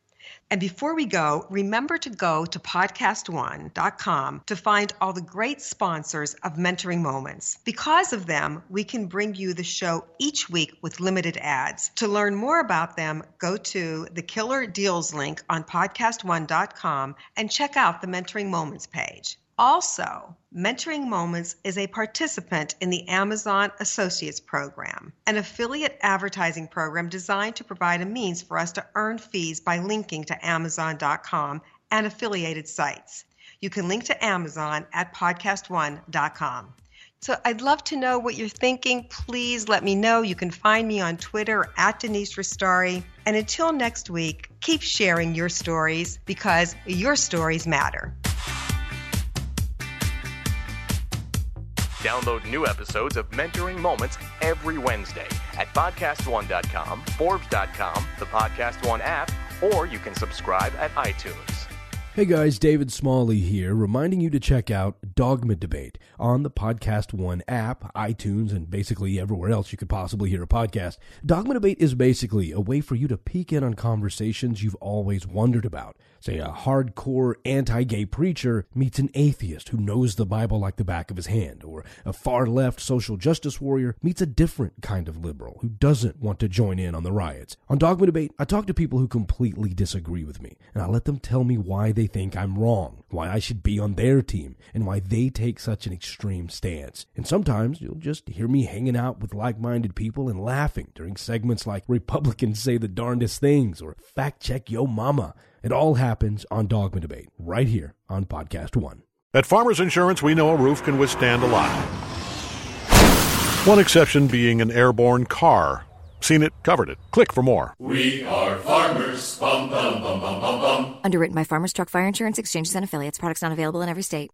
And before we go, remember to go to podcast1.com to find all the great sponsors of Mentoring Moments. Because of them, we can bring you the show each week with limited ads. To learn more about them, go to the Killer Deals link on podcast1.com and check out the Mentoring Moments page. Also, Mentoring Moments is a participant in the Amazon Associates Program, an affiliate advertising program designed to provide a means for us to earn fees by linking to Amazon.com and affiliated sites. You can link to Amazon at podcast1.com. So I'd love to know what you're thinking. Please let me know. You can find me on Twitter at Denise Restauri. And until next week, keep sharing your stories because your stories matter. Download new episodes of Mentoring Moments every Wednesday at podcastone.com, forbes.com, the Podcast One app, or you can subscribe at iTunes. Hey guys, David Smalley here, reminding you to check out Dogma Debate on the Podcast One app, iTunes, and basically everywhere else you could possibly hear a podcast. Dogma Debate is basically a way for you to peek in on conversations you've always wondered about. Say a uh, hardcore anti gay preacher meets an atheist who knows the Bible like the back of his hand, or a far left social justice warrior meets a different kind of liberal who doesn't want to join in on the riots. On Dogma Debate, I talk to people who completely disagree with me, and I let them tell me why they think I'm wrong, why I should be on their team, and why they take such an extreme stance. And sometimes you'll just hear me hanging out with like minded people and laughing during segments like Republicans say the darndest things or fact check yo mama. It all happens on Dogma Debate, right here on Podcast One. At Farmers Insurance, we know a roof can withstand a lot. One exception being an airborne car. Seen it, covered it. Click for more. We are farmers. Bum, bum, bum, bum, bum, bum. Underwritten by Farmers Truck Fire Insurance Exchanges and Affiliates. Products not available in every state.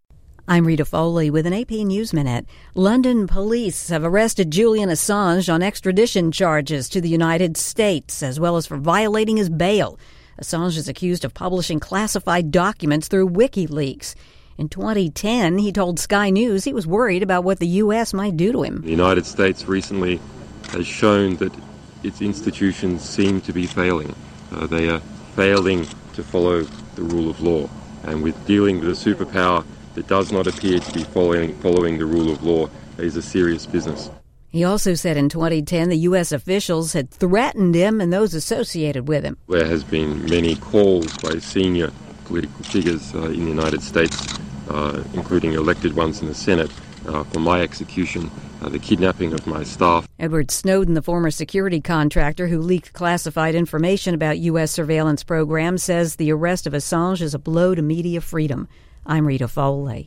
I'm Rita Foley with an AP News Minute. London police have arrested Julian Assange on extradition charges to the United States, as well as for violating his bail. Assange is accused of publishing classified documents through WikiLeaks. In 2010, he told Sky News he was worried about what the U.S. might do to him. The United States recently has shown that its institutions seem to be failing. Uh, they are failing to follow the rule of law. And with dealing with a superpower that does not appear to be following, following the rule of law is a serious business. He also said in 2010 the U.S. officials had threatened him and those associated with him. There has been many calls by senior political figures uh, in the United States, uh, including elected ones in the Senate, uh, for my execution, uh, the kidnapping of my staff. Edward Snowden, the former security contractor who leaked classified information about U.S. surveillance programs, says the arrest of Assange is a blow to media freedom. I'm Rita Foley.